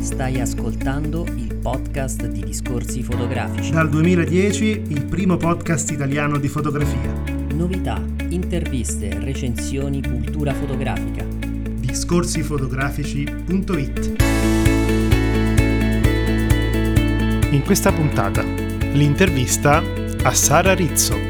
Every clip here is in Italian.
Stai ascoltando il podcast di Discorsi Fotografici. Dal 2010 il primo podcast italiano di fotografia. Novità, interviste, recensioni, cultura fotografica. Discorsifotografici.it In questa puntata, l'intervista a Sara Rizzo.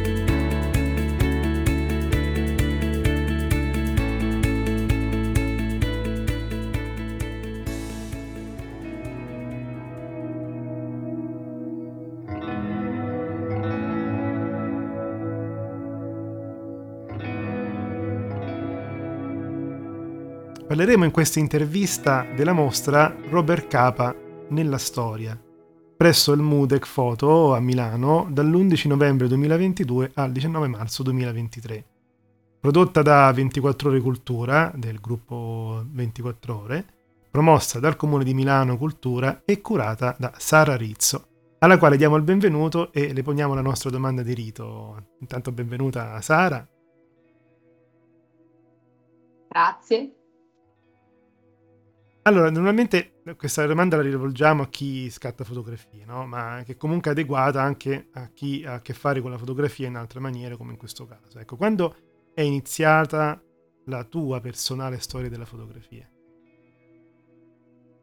Parleremo in questa intervista della mostra Robert Capa nella storia, presso il Mudec Foto a Milano dall'11 novembre 2022 al 19 marzo 2023. Prodotta da 24 Ore Cultura, del gruppo 24 Ore, promossa dal Comune di Milano Cultura e curata da Sara Rizzo, alla quale diamo il benvenuto e le poniamo la nostra domanda di rito. Intanto benvenuta Sara. Grazie. Allora, normalmente questa domanda la rivolgiamo a chi scatta fotografie, no? ma che comunque è adeguata anche a chi ha a che fare con la fotografia in altre maniere, come in questo caso. Ecco, quando è iniziata la tua personale storia della fotografia?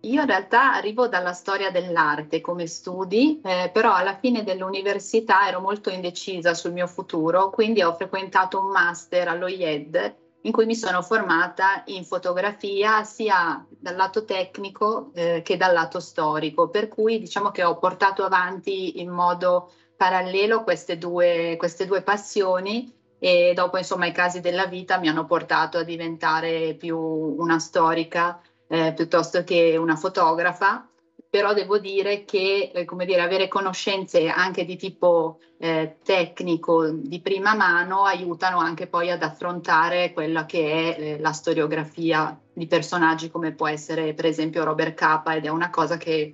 Io in realtà arrivo dalla storia dell'arte come studi, eh, però alla fine dell'università ero molto indecisa sul mio futuro, quindi ho frequentato un master allo IED in cui mi sono formata in fotografia sia dal lato tecnico eh, che dal lato storico, per cui diciamo che ho portato avanti in modo parallelo queste due, queste due passioni e dopo insomma i casi della vita mi hanno portato a diventare più una storica eh, piuttosto che una fotografa però devo dire che eh, come dire, avere conoscenze anche di tipo eh, tecnico di prima mano aiutano anche poi ad affrontare quella che è eh, la storiografia di personaggi come può essere per esempio Robert Capa ed è una cosa che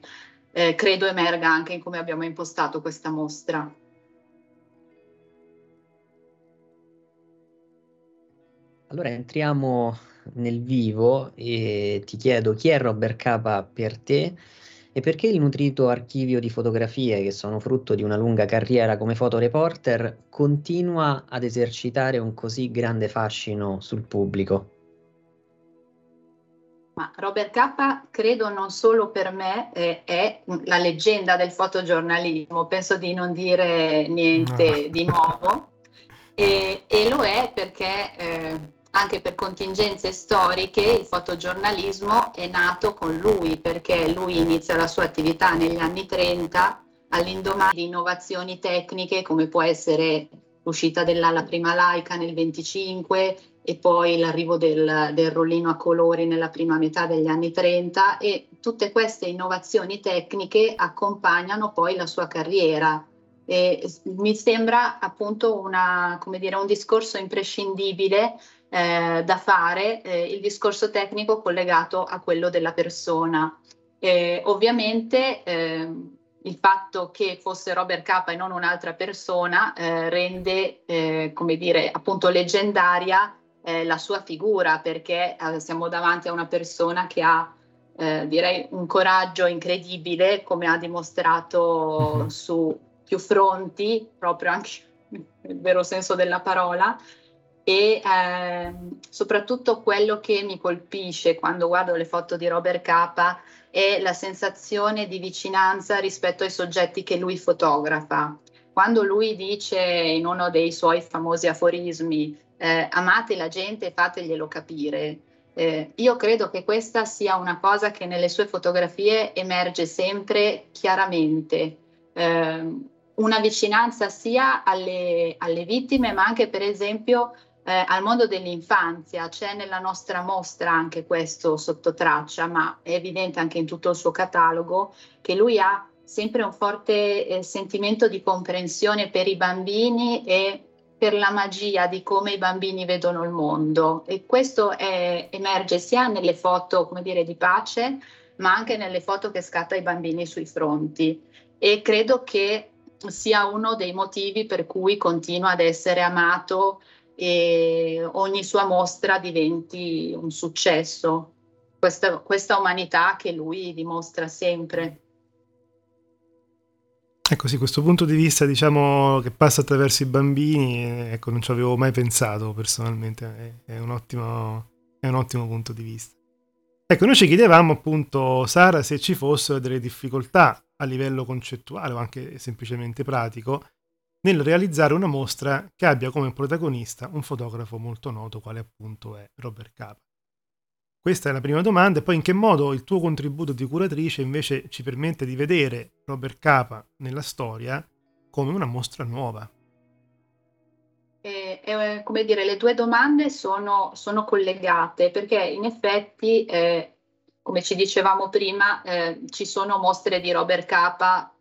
eh, credo emerga anche in come abbiamo impostato questa mostra. Allora entriamo nel vivo e ti chiedo chi è Robert Capa per te e perché il nutrito archivio di fotografie, che sono frutto di una lunga carriera come fotoreporter, continua ad esercitare un così grande fascino sul pubblico? Ma Robert Capa, credo non solo per me, eh, è la leggenda del fotogiornalismo, penso di non dire niente no. di nuovo, e, e, lo è perché eh, anche per contingenze storiche il fotogiornalismo è nato con lui perché lui inizia la sua attività negli anni 30 all'indomani di innovazioni tecniche come può essere l'uscita della prima laica nel 25 e poi l'arrivo del, del rollino a colori nella prima metà degli anni 30 e tutte queste innovazioni tecniche accompagnano poi la sua carriera. E mi sembra appunto una, dire, un discorso imprescindibile eh, da fare eh, il discorso tecnico collegato a quello della persona. Eh, ovviamente ehm, il fatto che fosse Robert Capa e non un'altra persona eh, rende, eh, come dire, appunto leggendaria eh, la sua figura perché siamo davanti a una persona che ha direi un coraggio incredibile come ha dimostrato mm-hmm. su più fronti, proprio anche nel vero senso della parola, e eh, soprattutto quello che mi colpisce quando guardo le foto di Robert Capa è la sensazione di vicinanza rispetto ai soggetti che lui fotografa. Quando lui dice in uno dei suoi famosi aforismi eh, amate la gente e fateglielo capire, eh, io credo che questa sia una cosa che nelle sue fotografie emerge sempre chiaramente. Eh, una vicinanza sia alle, alle, vittime, ma anche per esempio eh, al mondo dell'infanzia. C'è nella nostra mostra anche questo sotto traccia, ma è evidente anche in tutto il suo catalogo che lui ha sempre un forte eh, sentimento di comprensione per i bambini e per la magia di come i bambini vedono il mondo e questo è, emerge sia nelle foto come dire, di pace ma anche nelle foto che scatta i bambini sui fronti e credo che sia uno dei motivi per cui continua ad essere amato e ogni sua mostra diventi un successo. questa, questa umanità che lui dimostra sempre. Ecco sì, questo punto di vista diciamo che passa attraverso i bambini, ecco non ci avevo mai pensato personalmente, è, è, un ottimo, è un ottimo punto di vista. Ecco, noi ci chiedevamo appunto, Sara, se ci fossero delle difficoltà a livello concettuale o anche semplicemente pratico nel realizzare una mostra che abbia come protagonista un fotografo molto noto, quale appunto è Robert Capa. Questa è la prima domanda, e poi in che modo il tuo contributo di curatrice invece ci permette di vedere Robert Capa nella storia come una mostra nuova? E, e, come dire, le due domande sono, sono collegate perché in effetti, eh, come ci dicevamo prima, eh, ci sono mostre di Robert Capa,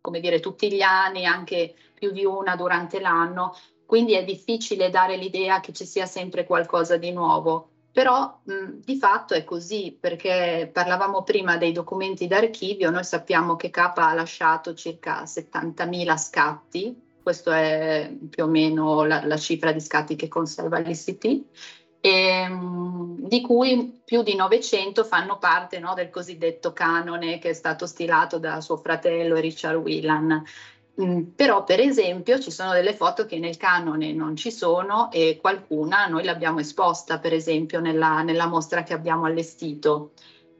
come dire, tutti gli anni, anche più di una durante l'anno, quindi è difficile dare l'idea che ci sia sempre qualcosa di nuovo. Però mh, di fatto è così, perché parlavamo prima dei documenti d'archivio, noi sappiamo che K ha lasciato circa 70.000 scatti, questa è più o meno la, la, cifra di scatti che conserva l'ICT, e, di cui più di 900 fanno parte no, del cosiddetto canone che è stato stilato da suo fratello Richard Whelan. Mm, però per esempio ci sono delle foto che nel canone non ci sono e qualcuna noi l'abbiamo esposta per esempio nella, nella mostra che abbiamo allestito.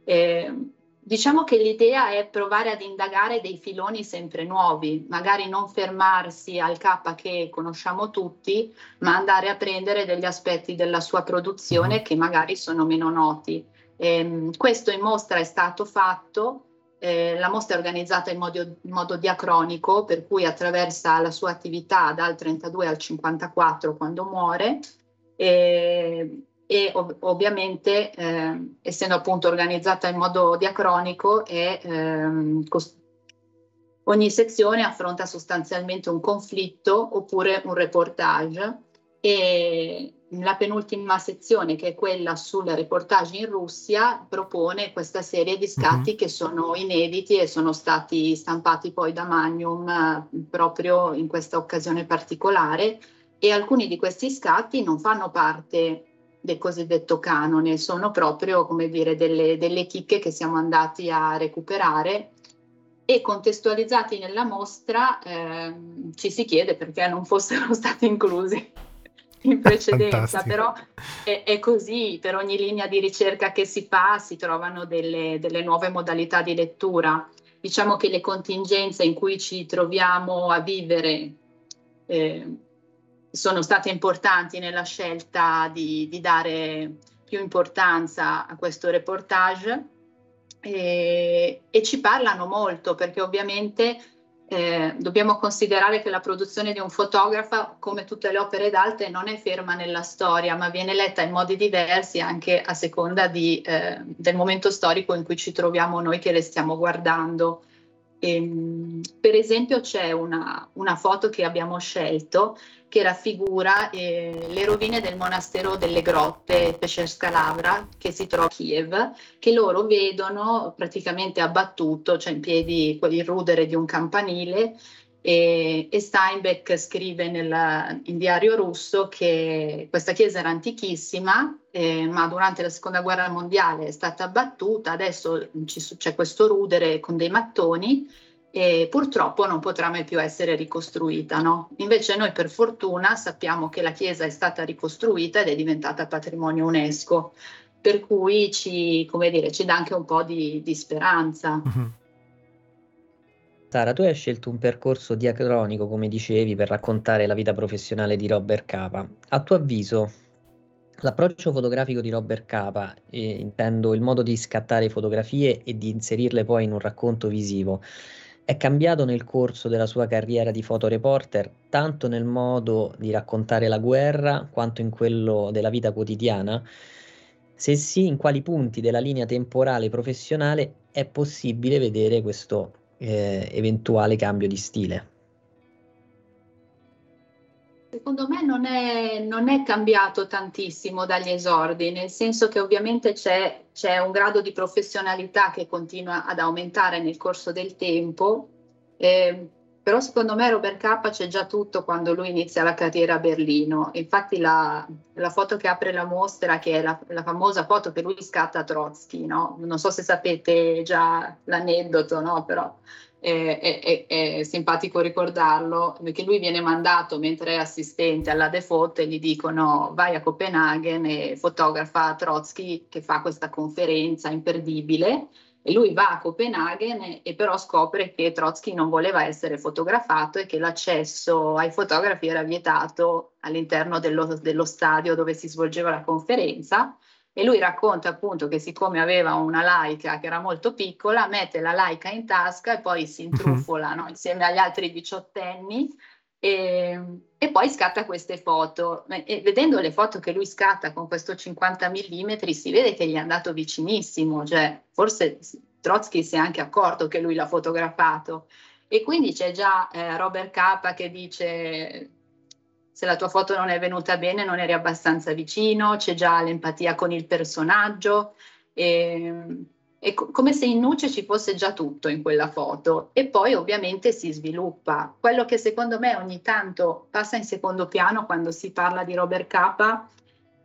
Eh, diciamo che l'idea è provare ad indagare dei filoni sempre nuovi, magari non fermarsi al K che conosciamo tutti, ma andare a prendere degli aspetti della sua produzione che magari sono meno noti. Eh, questo in mostra è stato fatto eh, la mostra è organizzata in modo, in modo, diacronico, per cui attraversa la sua attività dal 32 al 54 quando muore e, e ov- ovviamente eh, essendo appunto organizzata in modo diacronico è, ehm, cost- ogni sezione affronta sostanzialmente un conflitto oppure un reportage e la penultima sezione, che è quella sul reportage in Russia, propone questa serie di scatti uh-huh. che sono inediti e sono stati stampati poi da Magnum eh, proprio in questa occasione particolare. E alcuni di questi scatti non fanno parte del cosiddetto canone, sono proprio come dire delle, delle chicche che siamo andati a recuperare. E contestualizzati nella mostra eh, ci si chiede perché non fossero stati inclusi in precedenza, però è, è, così, per ogni linea di ricerca che si fa si trovano delle, delle nuove modalità di lettura. Diciamo che le contingenze in cui ci troviamo a vivere eh, sono state importanti nella scelta di, di, dare più importanza a questo reportage e, e ci parlano molto perché ovviamente eh, dobbiamo considerare che la produzione di un fotografo, come tutte le opere d'arte, non è ferma nella storia, ma viene letta in modi diversi anche a seconda di, eh, del momento storico in cui ci troviamo noi che le stiamo guardando. E, ehm, per esempio c'è una, una, foto che abbiamo scelto che raffigura eh, le rovine del monastero delle grotte Pescerska Lavra che si trova a Kiev, che loro vedono praticamente abbattuto, cioè in piedi il rudere di un campanile e, e Steinbeck scrive nel, in diario russo che questa chiesa era antichissima, eh, ma durante la seconda guerra mondiale è stata abbattuta, adesso ci, c'è questo rudere con dei mattoni e purtroppo non potrà mai più essere ricostruita. No? Invece noi per fortuna sappiamo che la chiesa è stata ricostruita ed è diventata patrimonio UNESCO, per cui ci, dire, ci dà anche un po' di, di speranza. Mm-hmm. Sara, tu hai scelto un percorso diacronico, come dicevi, per raccontare la vita professionale di Robert Capa. A tuo avviso, l'approccio fotografico di Robert Capa, eh, intendo il modo di scattare fotografie e di inserirle poi in un racconto visivo, è cambiato nel corso della sua carriera di fotoreporter, tanto nel modo di raccontare la guerra quanto in quello della vita quotidiana? Se sì, in quali punti della linea temporale professionale è possibile vedere questo eh, eventuale cambio di stile? Secondo me non è, non è, cambiato tantissimo dagli esordi, nel senso che ovviamente c'è, c'è, un grado di professionalità che continua ad aumentare nel corso del tempo. Eh, però secondo me Robert K c'è già tutto quando lui inizia la carriera a Berlino. Infatti la, la foto che apre la mostra, che è la, la, famosa foto che lui scatta a Trotsky, no? non so se sapete già l'aneddoto, no? però è, è, è, simpatico ricordarlo, perché lui viene mandato mentre è assistente alla Default e gli dicono vai a Copenaghen e fotografa Trotsky che fa questa conferenza imperdibile e lui va a Copenaghen e però scopre che Trotsky non voleva essere fotografato e che l'accesso ai fotografi era vietato all'interno dello, dello stadio dove si svolgeva la conferenza e lui racconta appunto che siccome aveva una laica che era molto piccola, mette la laica in tasca e poi si mhm. intrufola no? insieme agli altri diciottenni e, e, poi scatta queste foto. E vedendo le foto che lui scatta con questo 50 mm, si vede che gli è andato vicinissimo, cioè forse Trotsky si è anche accorto che lui l'ha fotografato. E quindi c'è già eh, Robert Capa che dice se la tua foto non è venuta bene non eri abbastanza vicino, c'è già l'empatia con il personaggio. E, è co- come se in Nuce ci fosse già tutto in quella foto e poi ovviamente si sviluppa. Quello che secondo me ogni tanto passa in secondo piano quando si parla di Robert Capa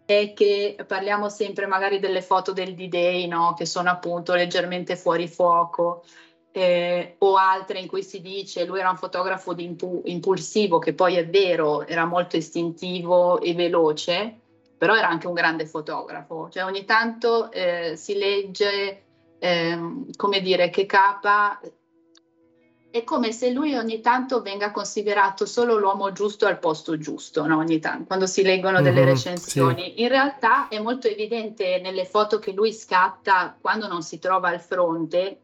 è che parliamo sempre magari delle foto del D-Day, no? che sono appunto leggermente fuori fuoco, eh, o altre in cui si dice lui era un fotografo impu- impulsivo, che poi è vero, era molto istintivo e veloce, però era anche un grande fotografo. Cioè ogni tanto eh, si legge ehm, come dire, che Capa è come se lui ogni tanto venga considerato solo l'uomo giusto al posto giusto, no? ogni tanto, quando si leggono delle mm-hmm, recensioni. Sì. In realtà è molto evidente nelle foto che lui scatta quando non si trova al fronte,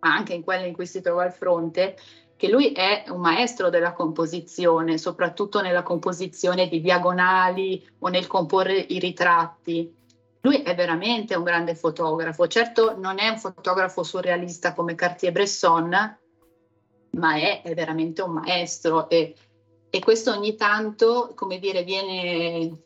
ma anche in quelle in cui si trova al fronte, che lui è un maestro della composizione, soprattutto nella composizione di diagonali o nel comporre i ritratti. Lui è veramente un grande fotografo, certo non è un fotografo surrealista come Cartier-Bresson, ma è, è, veramente un maestro e, e, questo ogni tanto, come dire, viene,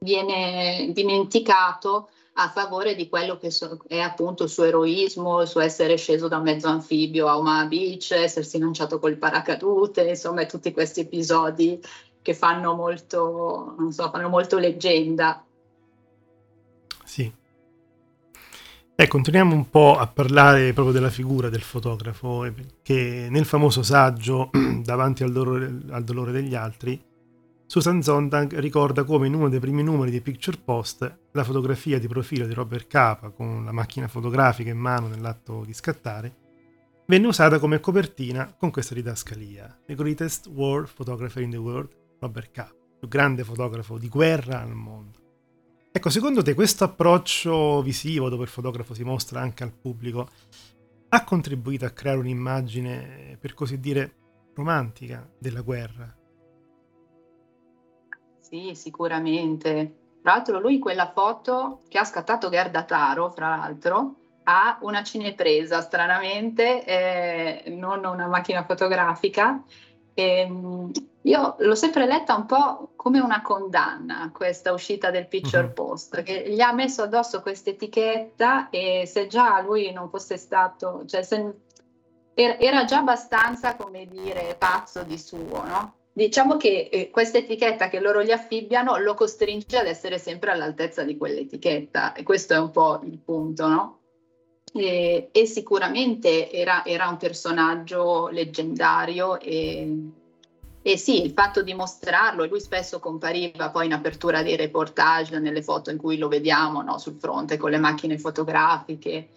viene dimenticato a favore di quello che so, è appunto il suo eroismo, il suo essere sceso da mezzo anfibio a Omaha Beach, essersi lanciato col paracadute, insomma tutti questi episodi che fanno molto, so, fanno molto leggenda. Sì. E continuiamo un po' a parlare proprio della figura del fotografo, eh, che nel famoso saggio Davanti al dolore, al dolore degli altri, Susan Zontag ricorda come in uno dei primi numeri di Picture Post la fotografia di profilo di Robert Capa con la macchina fotografica in mano nell'atto di scattare venne usata come copertina con questa didascalia The Greatest War Photographer in the World, Robert Capa, più grande fotografo di guerra al mondo. Ecco, secondo te questo approccio visivo dove il fotografo si mostra anche al pubblico ha contribuito a creare un'immagine, per così dire, romantica della guerra? Sì, sicuramente. Tra l'altro lui quella foto che ha scattato Gerda Taro, fra l'altro, ha una cinepresa, stranamente, eh, non una macchina fotografica, e, ehm, io l'ho sempre letta un po' come una condanna questa uscita del Picture uh-huh. Post, che gli ha messo addosso questa etichetta e se già lui non fosse stato, cioè se, era già abbastanza, come dire, pazzo di suo, no? Diciamo che eh, questa etichetta che loro gli affibbiano lo costringe ad essere sempre all'altezza di quell'etichetta e questo è un po' il punto, no? E, e sicuramente era, era, un personaggio leggendario e, e, sì, il fatto di mostrarlo, lui spesso compariva poi in apertura dei reportage, nelle foto in cui lo vediamo no, sul fronte con le macchine fotografiche,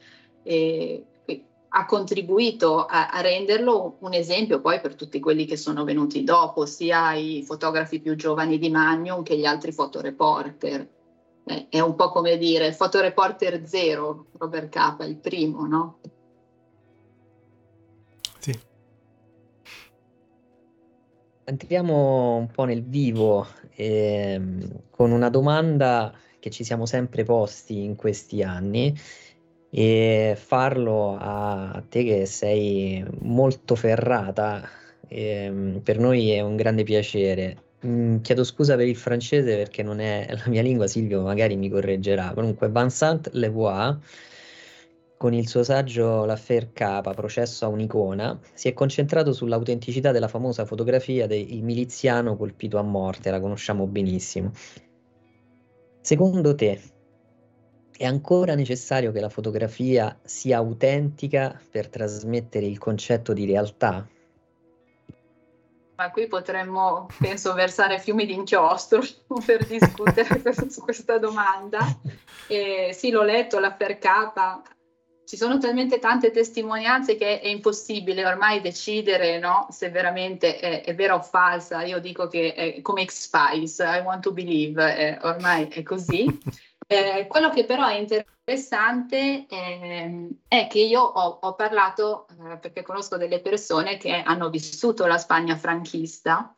ha contribuito a, a, renderlo un esempio poi per tutti quelli che sono venuti dopo, sia i fotografi più giovani di Magnum che gli altri fotoreporter è un po' come dire il fotoreporter zero, Robert Capa, il primo, no? Entriamo un po' nel vivo eh, con una domanda che ci siamo sempre posti in questi anni e farlo a te che sei molto ferrata eh, per noi è un grande piacere. Mm, chiedo scusa per il francese perché non è la mia lingua, Silvio magari mi correggerà. Comunque, Vincent Levoix con il suo saggio L'affair Capa, processo a un'icona, si è concentrato sull'autenticità della famosa fotografia del miliziano colpito a morte, la conosciamo benissimo. Secondo te è ancora necessario che la fotografia sia autentica per trasmettere il concetto di realtà? Ma qui potremmo, penso, versare fiumi di inchiostro per discutere su questa domanda. Eh, sì, l'ho letto, l'affair Capa, ci sono talmente tante testimonianze che è impossibile ormai decidere no, se veramente è, è, vera o falsa. Io dico che è come X-Files, I want to believe, eh, ormai è così. Eh, quello che però è interessante eh, è che io ho, ho parlato, eh, perché conosco delle persone che hanno vissuto la Spagna franchista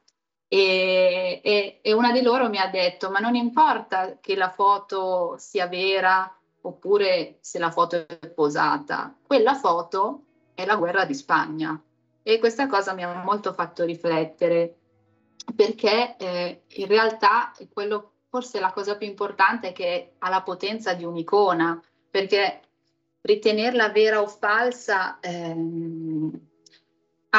e, e, e una di loro mi ha detto, ma non importa che la foto sia vera oppure se la foto è posata. Quella foto è la guerra di Spagna e questa cosa mi ha molto fatto riflettere perché eh, in realtà quello, forse la cosa più importante è che ha la potenza di un'icona, perché ritenerla vera o falsa ehm,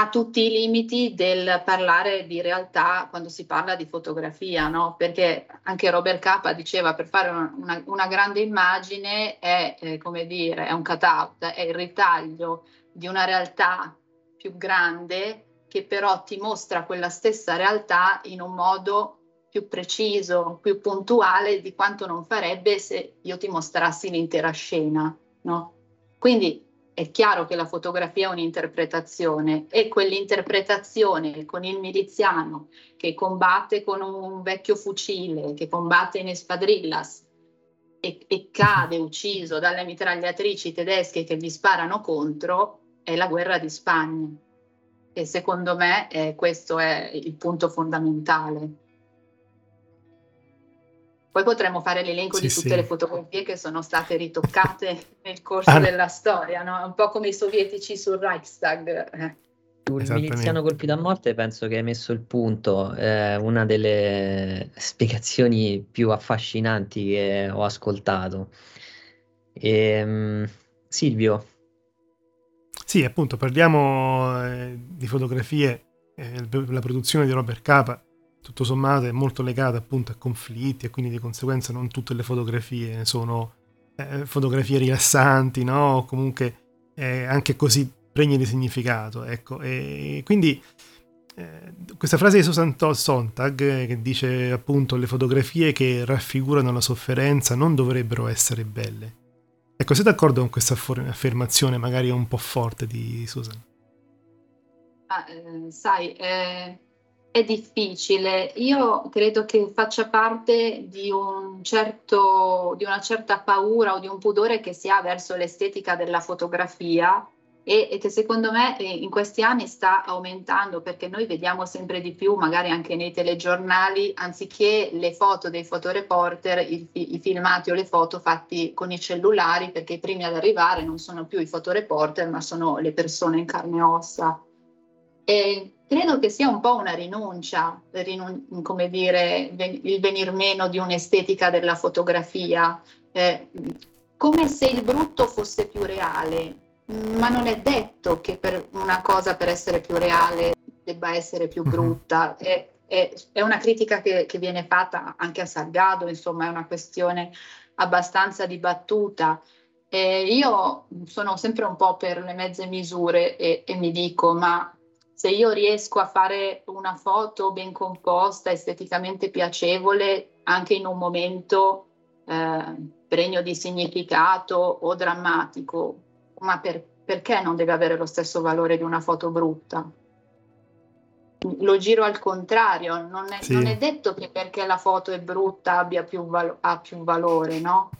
ha tutti i limiti del parlare di realtà quando si parla di fotografia, no? Perché anche Robert Capa diceva per fare una, una, grande immagine è, eh, come dire, è un cutout, è il ritaglio di una realtà più grande che però ti mostra quella stessa realtà in un modo più preciso, più puntuale di quanto non farebbe se io ti mostrassi l'intera scena, no? Quindi è chiaro che la fotografia è un'interpretazione e quell'interpretazione con il miliziano che combatte con un vecchio fucile, che combatte in espadrillas e, e cade ucciso dalle mitragliatrici tedesche che gli sparano contro, è la guerra di Spagna. E secondo me eh, questo è il punto fondamentale. Poi potremmo fare l'elenco sì, di tutte sì. le fotografie che sono state ritoccate nel corso ah. della storia, no? un po' come i sovietici sul Reichstag. Il miliziano colpito a morte penso che hai messo il punto, eh, una delle spiegazioni più affascinanti che ho ascoltato. E, ehm, Silvio. Sì, appunto, parliamo eh, di fotografie, eh, la produzione di Robert Capa tutto sommato è molto legata appunto a conflitti e quindi di conseguenza non tutte le fotografie sono eh, fotografie rilassanti, no? O comunque eh, anche così pregne di significato, ecco. E quindi eh, questa frase di Susan Sontag eh, che dice appunto le fotografie che raffigurano la sofferenza non dovrebbero essere belle. Ecco, sei d'accordo con questa affermazione magari un po' forte di Susan? Ah, eh, sai, eh, è difficile. Io credo che faccia parte di, un certo, di una certa paura o di un pudore che si ha verso l'estetica della fotografia e, e, che secondo me eh, in questi anni sta aumentando perché noi vediamo sempre di più, magari anche nei telegiornali, anziché le foto dei fotoreporter, i, i filmati o le foto fatti con i cellulari, perché i primi ad arrivare non sono più i fotoreporter, ma sono le persone in carne e ossa. E credo che sia un po' una rinuncia, rinun- come dire, il venir meno di un'estetica della fotografia, eh, come se il brutto fosse più reale, ma non è detto che per una cosa per essere più reale debba essere più mhm. brutta. È, è, è una critica che, che, viene fatta anche a Salgado, insomma è una questione abbastanza dibattuta. Eh, io sono sempre un po' per le mezze misure e, e mi dico, ma se io riesco a fare una foto ben composta, esteticamente piacevole, anche in un momento eh, pregno di significato o drammatico, ma per, perché non deve avere lo stesso valore di una foto brutta? Lo giro al contrario, non è, sì. non è detto che perché la foto è brutta abbia più, valo- ha più valore, no?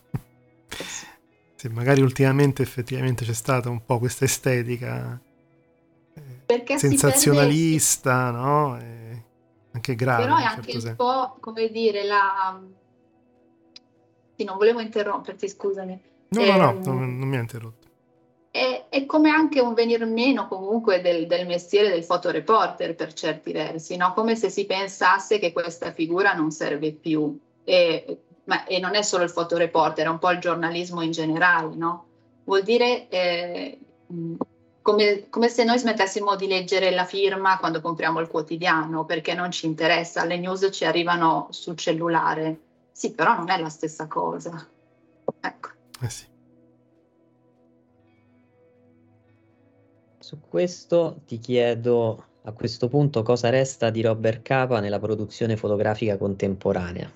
Sì, magari ultimamente effettivamente c'è stata un po' questa estetica perché sensazionalista, perde... no? E anche grave. Però è anche certo un po', come dire, la... Sì, non volevo interromperti, scusami. No, eh, no, no, ehm, non, non mi ha interrotto. È, è, come anche un venir meno comunque del, del, mestiere del fotoreporter per certi versi, no? come se si pensasse che questa figura non serve più. E, ma, e non è solo il fotoreporter, è un po' il giornalismo in generale, no? vuol dire eh, come, come, se noi smettessimo di leggere la firma quando compriamo il quotidiano, perché non ci interessa, le news ci arrivano sul cellulare. Sì, però non è la stessa cosa. Ecco. Eh sì. Su questo ti chiedo a questo punto cosa resta di Robert Capa nella produzione fotografica contemporanea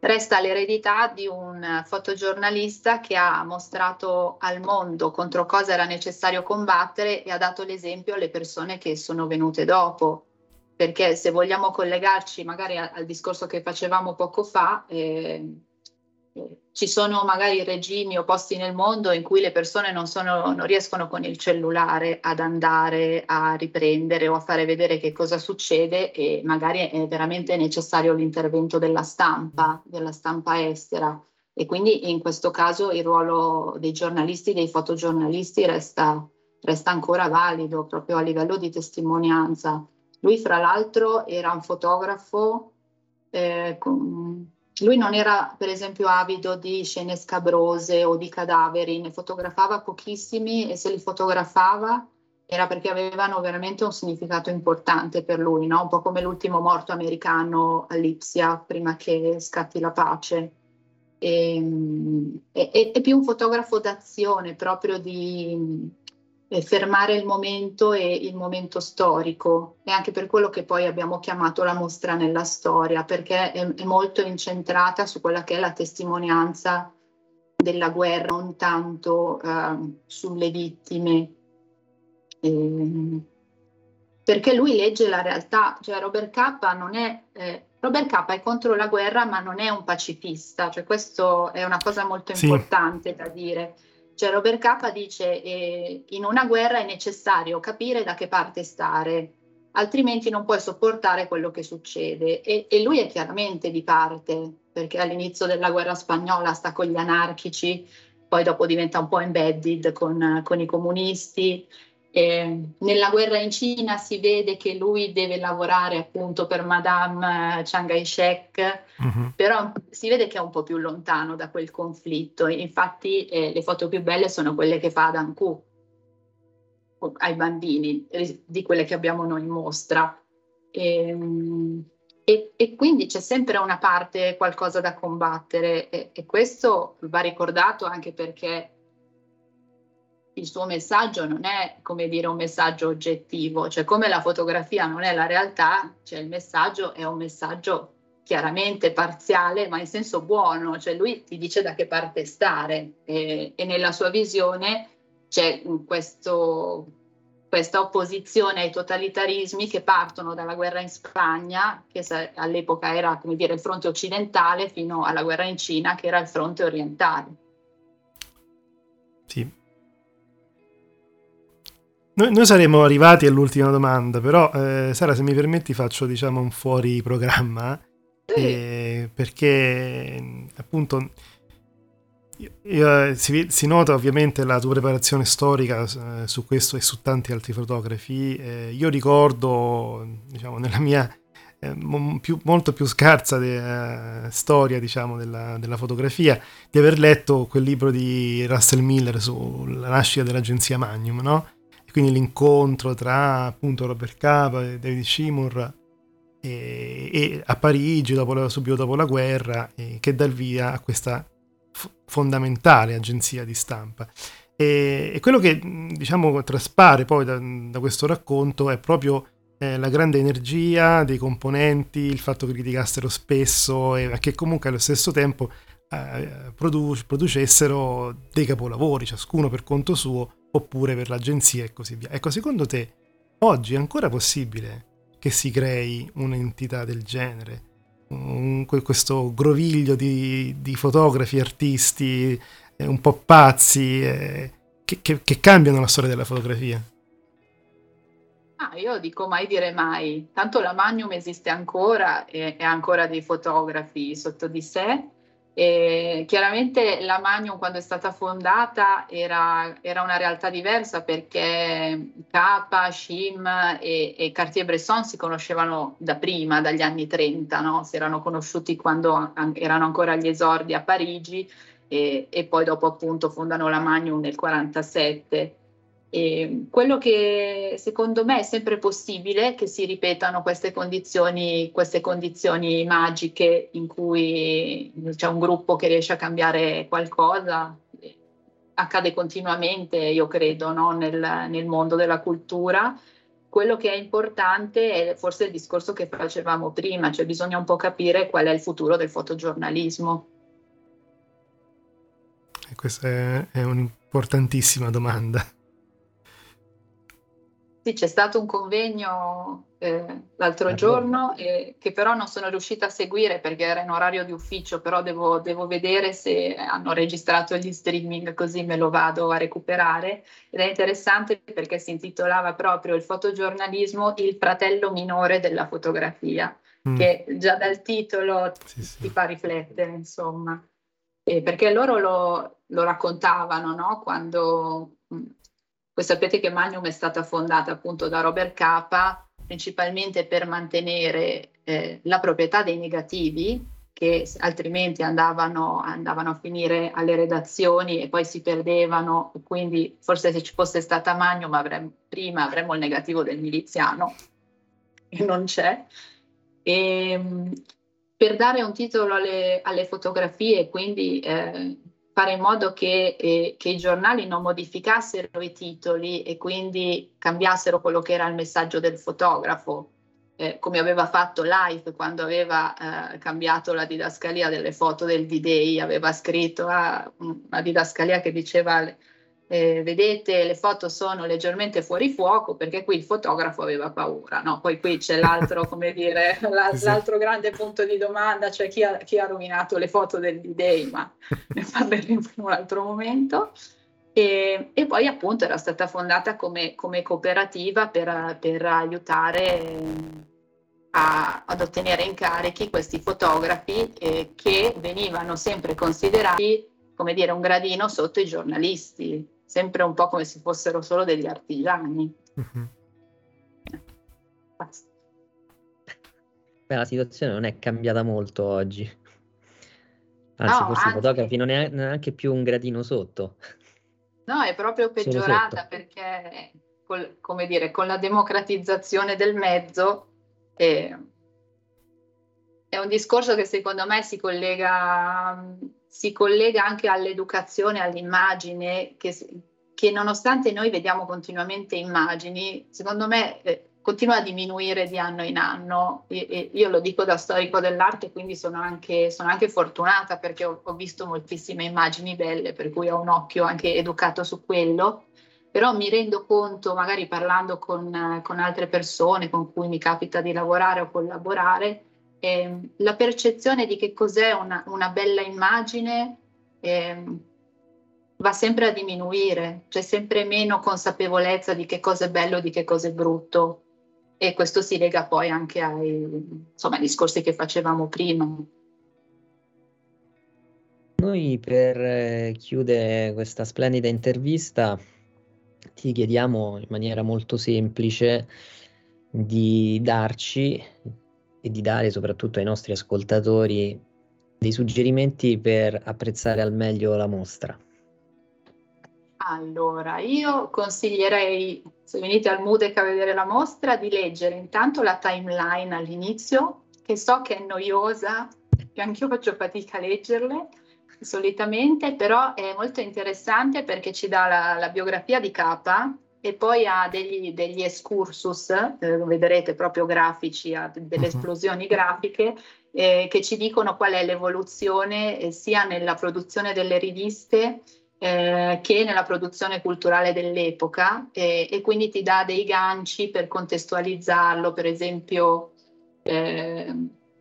resta l'eredità di un fotogiornalista che ha mostrato al mondo contro cosa era necessario combattere e ha dato l'esempio alle persone che sono venute dopo. Perché se vogliamo collegarci magari al, discorso che facevamo poco fa, eh, ci sono magari regimi o posti nel mondo in cui le persone non, sono, non, riescono con il cellulare ad andare a riprendere o a fare vedere che cosa succede e magari è veramente necessario l'intervento della stampa, della stampa estera. E quindi in questo caso il ruolo dei giornalisti, dei fotogiornalisti resta, resta ancora valido proprio a livello di testimonianza. Lui fra l'altro era un fotografo eh, con, lui non era, per esempio, avido di scene scabrose o di cadaveri, ne fotografava pochissimi e se li fotografava era perché avevano veramente un significato importante per lui, no? un po' come l'ultimo morto americano a Lipsia prima che scatti la pace. E, e, è più un fotografo d'azione, proprio di, fermare il momento e il momento storico. È anche per quello che poi abbiamo chiamato la mostra nella storia, perché è, è molto incentrata su quella che è la testimonianza della guerra, non tanto eh, sulle vittime. Eh, perché lui legge la realtà, cioè Robert K non è eh, Robert K è contro la guerra, ma non è un pacifista, cioè questo è una cosa molto importante sì. da dire. Cioè Robert K dice eh, in una guerra è necessario capire da che parte stare, altrimenti non puoi sopportare quello che succede. E, e lui è chiaramente di parte, perché all'inizio della guerra spagnola sta con gli anarchici, poi dopo diventa un po' embedded con, con i comunisti, eh, nella guerra in Cina si vede che lui deve lavorare appunto per Madame Chiang Kai-shek, uh-huh. però si vede che è un po' più lontano da quel conflitto. Infatti eh, le foto più belle sono quelle che fa ad Anku ai bambini, di quelle che abbiamo noi in mostra. E, ehm, e, e, quindi c'è sempre una parte, qualcosa da combattere e, e questo va ricordato anche perché il suo messaggio non è come dire un messaggio oggettivo, cioè come la fotografia non è la realtà, cioè il messaggio è un messaggio chiaramente parziale, ma in senso buono, cioè lui ti dice da che parte stare e, e nella sua visione c'è questo, questa opposizione ai totalitarismi che partono dalla guerra in Spagna, che all'epoca era come dire il fronte occidentale, fino alla guerra in Cina, che era il fronte orientale. Sì, noi, noi, saremo arrivati all'ultima domanda, però eh, Sara, se mi permetti, faccio diciamo un fuori programma. Eh, perché appunto io, si, si, nota ovviamente la tua preparazione storica eh, su questo e su tanti altri fotografi. Eh, io ricordo, diciamo, nella mia eh, più, molto più scarsa de, uh, storia diciamo, della, della, fotografia, di aver letto quel libro di Russell Miller sulla nascita dell'agenzia Magnum, no? Quindi l'incontro tra appunto Robert Capa e David Seymour e, e a Parigi dopo, subito dopo la guerra che dà il via a questa f- fondamentale agenzia di stampa. E, e, quello che diciamo traspare poi da, da questo racconto è proprio eh, la grande energia dei componenti, il fatto che criticassero spesso e che comunque allo stesso tempo eh, produ- producessero dei capolavori, ciascuno per conto suo, oppure per l'agenzia e così via. Ecco, secondo te oggi è ancora possibile che si crei un'entità del genere? Un, questo groviglio di, di, fotografi, artisti eh, un po' pazzi eh, che, che, che cambiano la storia della fotografia? Ah, io dico mai dire mai, tanto la Magnum esiste ancora e ha ancora dei fotografi sotto di sé e chiaramente la Magnum quando è stata fondata era, era una realtà diversa perché Kappa, Shim e, e Cartier-Bresson si conoscevano da prima, dagli anni 30, no? si erano conosciuti quando erano ancora agli esordi a Parigi e, e poi dopo appunto fondano la Magnum nel 47. E quello che secondo me è sempre possibile che si ripetano queste condizioni, queste condizioni magiche in cui c'è un gruppo che riesce a cambiare qualcosa, accade continuamente, io credo, no? nel, nel mondo della cultura quello che è importante è forse il discorso che facevamo prima, cioè bisogna un po' capire qual è il futuro del fotogiornalismo. Questa è un'importantissima domanda. Sì, c'è stato un convegno eh, l'altro giorno eh, che però non sono riuscita a seguire perché era in orario di ufficio, però devo, devo, vedere se hanno registrato gli streaming così me lo vado a recuperare ed è interessante perché si intitolava proprio il fotogiornalismo il fratello minore della fotografia, mm. che già dal titolo sì, sì. ti fa riflettere, insomma. Eh, perché loro lo, lo raccontavano no? quando mm, voi sapete che Magnum è stata fondata appunto da Robert Capa principalmente per mantenere eh, la proprietà dei negativi che altrimenti andavano, andavano, a finire alle redazioni e poi si perdevano, quindi forse se ci fosse stata Magnum avremmo, prima avremmo il negativo del miliziano e non c'è. E, ehm, per dare un titolo alle, alle fotografie, quindi eh, fare in modo che, eh, che, i giornali non modificassero i titoli e quindi cambiassero quello che era il messaggio del fotografo, eh, come aveva fatto Life quando aveva eh, cambiato la didascalia delle foto del D-Day, aveva scritto ah, una didascalia che diceva eh, vedete le foto sono leggermente fuori fuoco perché qui il fotografo aveva paura, no? Poi qui c'è l'altro, come dire, la, l'altro grande punto di domanda, cioè chi ha, chi ha rovinato le foto del D-Day, ma ne parleremo in un altro momento. E, e, poi appunto era stata fondata come, come cooperativa per, per aiutare a, ad ottenere incarichi questi fotografi eh, che venivano sempre considerati come dire un gradino sotto i giornalisti sempre un po' come se fossero solo degli artigiani. Mm-hmm. Beh, la situazione non è cambiata molto oggi. Anzi, no, forse anzi, i fotografi non è neanche più un gradino sotto. No, è proprio peggiorata perché, col, come dire, con la democratizzazione del mezzo eh, è un discorso che secondo me si collega si collega anche all'educazione, all'immagine, che, che, nonostante noi vediamo continuamente immagini, secondo me eh, continua a diminuire di anno in anno. E, e io lo dico da storico dell'arte, quindi sono anche, sono anche fortunata perché ho, ho, visto moltissime immagini belle, per cui ho un occhio anche educato su quello. Però mi rendo conto, magari parlando con, con altre persone con cui mi capita di lavorare o collaborare, eh, la percezione di che cos'è una, una bella immagine eh, va sempre a diminuire, c'è sempre meno consapevolezza di che cosa è bello, di che cosa è brutto e questo si lega poi anche ai, insomma, ai discorsi che facevamo prima. Noi per eh, chiudere questa splendida intervista ti chiediamo in maniera molto semplice di darci e di dare soprattutto ai nostri ascoltatori dei suggerimenti per apprezzare al meglio la mostra. Allora, io consiglierei, se venite al Mudec a vedere la mostra, di leggere intanto la timeline all'inizio, che so che è noiosa, che anch'io faccio fatica a leggerle solitamente, però è molto interessante perché ci dà la, la biografia di Capa, e poi ha degli, degli excursus, eh, vedrete proprio grafici, ha delle mhm. esplosioni grafiche eh, che ci dicono qual è l'evoluzione eh, sia nella produzione delle riviste eh, che nella produzione culturale dell'epoca e quindi ti dà dei ganci per contestualizzarlo, per esempio, eh,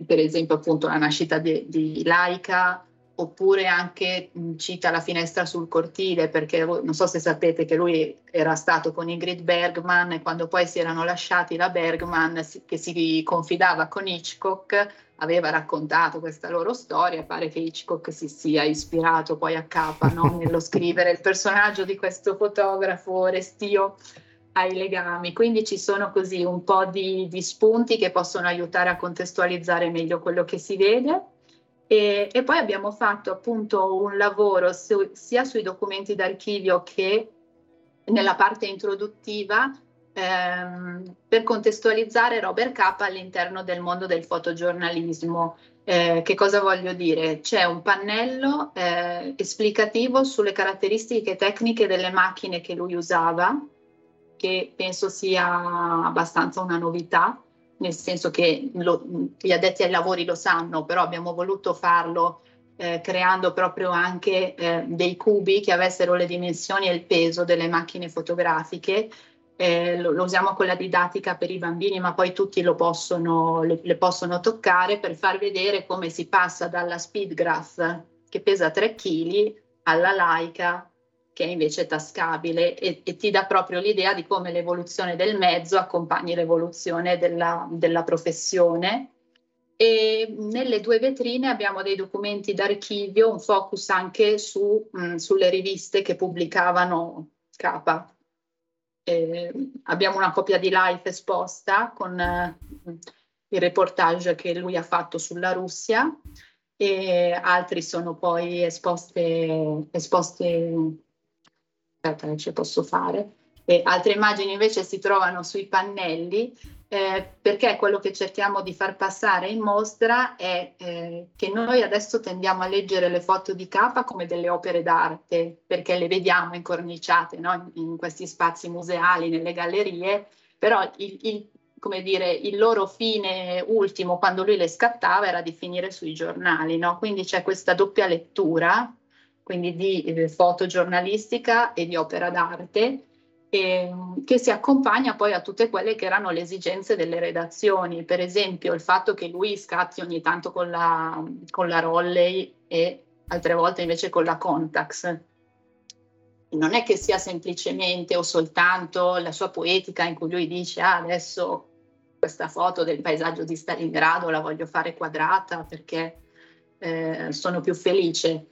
per esempio appunto la nascita di, di Laika, oppure anche cita la finestra sul cortile, perché non so se sapete che lui era stato con Ingrid Bergman e quando poi si erano lasciati la Bergman, che si confidava con Hitchcock, aveva raccontato questa loro storia, pare che Hitchcock si sia ispirato poi a capa no? nello scrivere il personaggio di questo fotografo restio ai legami, quindi ci sono così un po' di, di spunti che possono aiutare a contestualizzare meglio quello che si vede E, e, poi abbiamo fatto appunto un lavoro su, sia sui documenti d'archivio che nella parte introduttiva ehm, per contestualizzare Robert Capa all'interno del mondo del fotogiornalismo. Eh, che cosa voglio dire? C'è un pannello eh, esplicativo sulle caratteristiche tecniche delle macchine che lui usava, che penso sia abbastanza una novità, nel senso che lo, gli addetti ai lavori lo sanno, però abbiamo voluto farlo eh, creando proprio anche eh, dei cubi che avessero le dimensioni e il peso delle macchine fotografiche. Eh, lo, lo, usiamo con la didattica per i bambini, ma poi tutti lo possono, le, le possono toccare per far vedere come si passa dalla Speedgraph che pesa 3 kg alla Leica che è invece tascabile e, e, ti dà proprio l'idea di come l'evoluzione del mezzo accompagni l'evoluzione della, della professione. E nelle due vetrine abbiamo dei documenti d'archivio, un focus anche su, mh, sulle riviste che pubblicavano Capa. Abbiamo una copia di Life esposta con eh, il reportage che lui ha fatto sulla Russia e altri sono poi esposte, esposte aspetta che ci posso fare. E altre immagini invece si trovano sui pannelli eh, perché quello che cerchiamo di far passare in mostra è eh, che noi adesso tendiamo a leggere le foto di capa come delle opere d'arte perché le vediamo incorniciate no? in questi spazi museali, nelle gallerie, però il, il, dire, il loro fine ultimo quando lui le scattava era di finire sui giornali, no? quindi c'è questa doppia lettura quindi di eh, fotogiornalistica e di opera d'arte, e, che si accompagna poi a tutte quelle che erano le esigenze delle redazioni, per esempio il fatto che lui scatti ogni tanto con la, con la Rolley e altre volte invece con la Contax. Non è che sia semplicemente o soltanto la sua poetica in cui lui dice ah, adesso questa foto del paesaggio di Stalingrado la voglio fare quadrata perché eh, sono più felice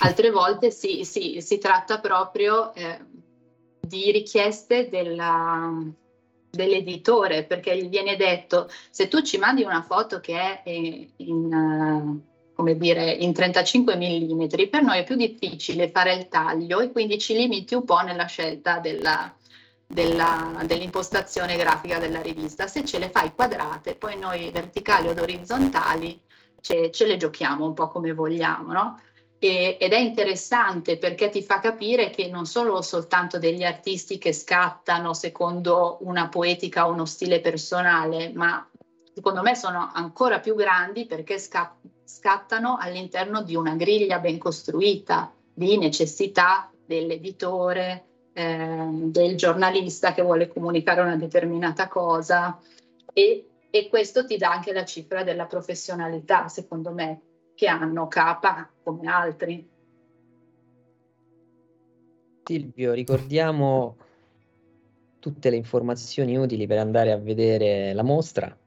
altre volte si, si, si tratta proprio eh, di richieste della, dell'editore, perché gli viene detto se tu ci mandi una foto che è in, in come dire, in 35 mm, per noi è più difficile fare il taglio e quindi ci limiti un po' nella scelta della, della, dell'impostazione grafica della rivista. Se ce le fai quadrate, poi noi verticali o orizzontali ce, ce le giochiamo un po' come vogliamo, no? E, ed è interessante perché ti fa capire che non sono soltanto degli artisti che scattano secondo una poetica o uno stile personale, ma secondo me sono ancora più grandi perché sca- scattano all'interno di una griglia ben costruita di necessità dell'editore, eh, del giornalista che vuole comunicare una determinata cosa. E, e questo ti dà anche la cifra della professionalità, secondo me, che hanno capa come altri. Silvio, ricordiamo tutte le informazioni utili per andare a vedere la mostra.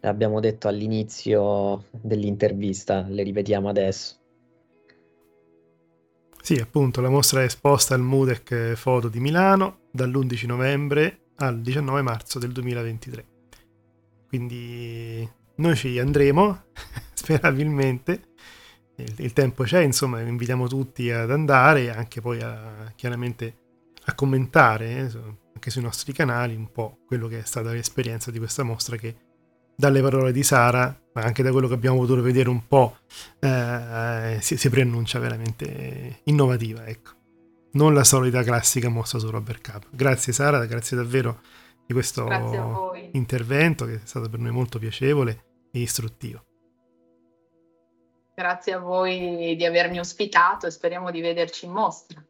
L'abbiamo detto all'inizio dell'intervista, le ripetiamo adesso. Sì, appunto, la mostra è esposta al Mudec Foto di Milano dall'11 novembre al 19 marzo del 2023. Quindi noi ci andremo sperabilmente. Il, il, tempo c'è, insomma, invitiamo tutti ad andare e anche poi a, chiaramente a commentare eh, anche sui nostri canali un po' quello che è stata l'esperienza di questa mostra che dalle parole di Sara, ma anche da quello che abbiamo potuto vedere un po', eh, si, si, preannuncia veramente innovativa, ecco. Non la solita classica mostra su Robert Cup. Grazie Sara, grazie davvero di questo intervento che è stato per noi molto piacevole e istruttivo. Grazie a voi di avermi ospitato e speriamo di vederci in mostra.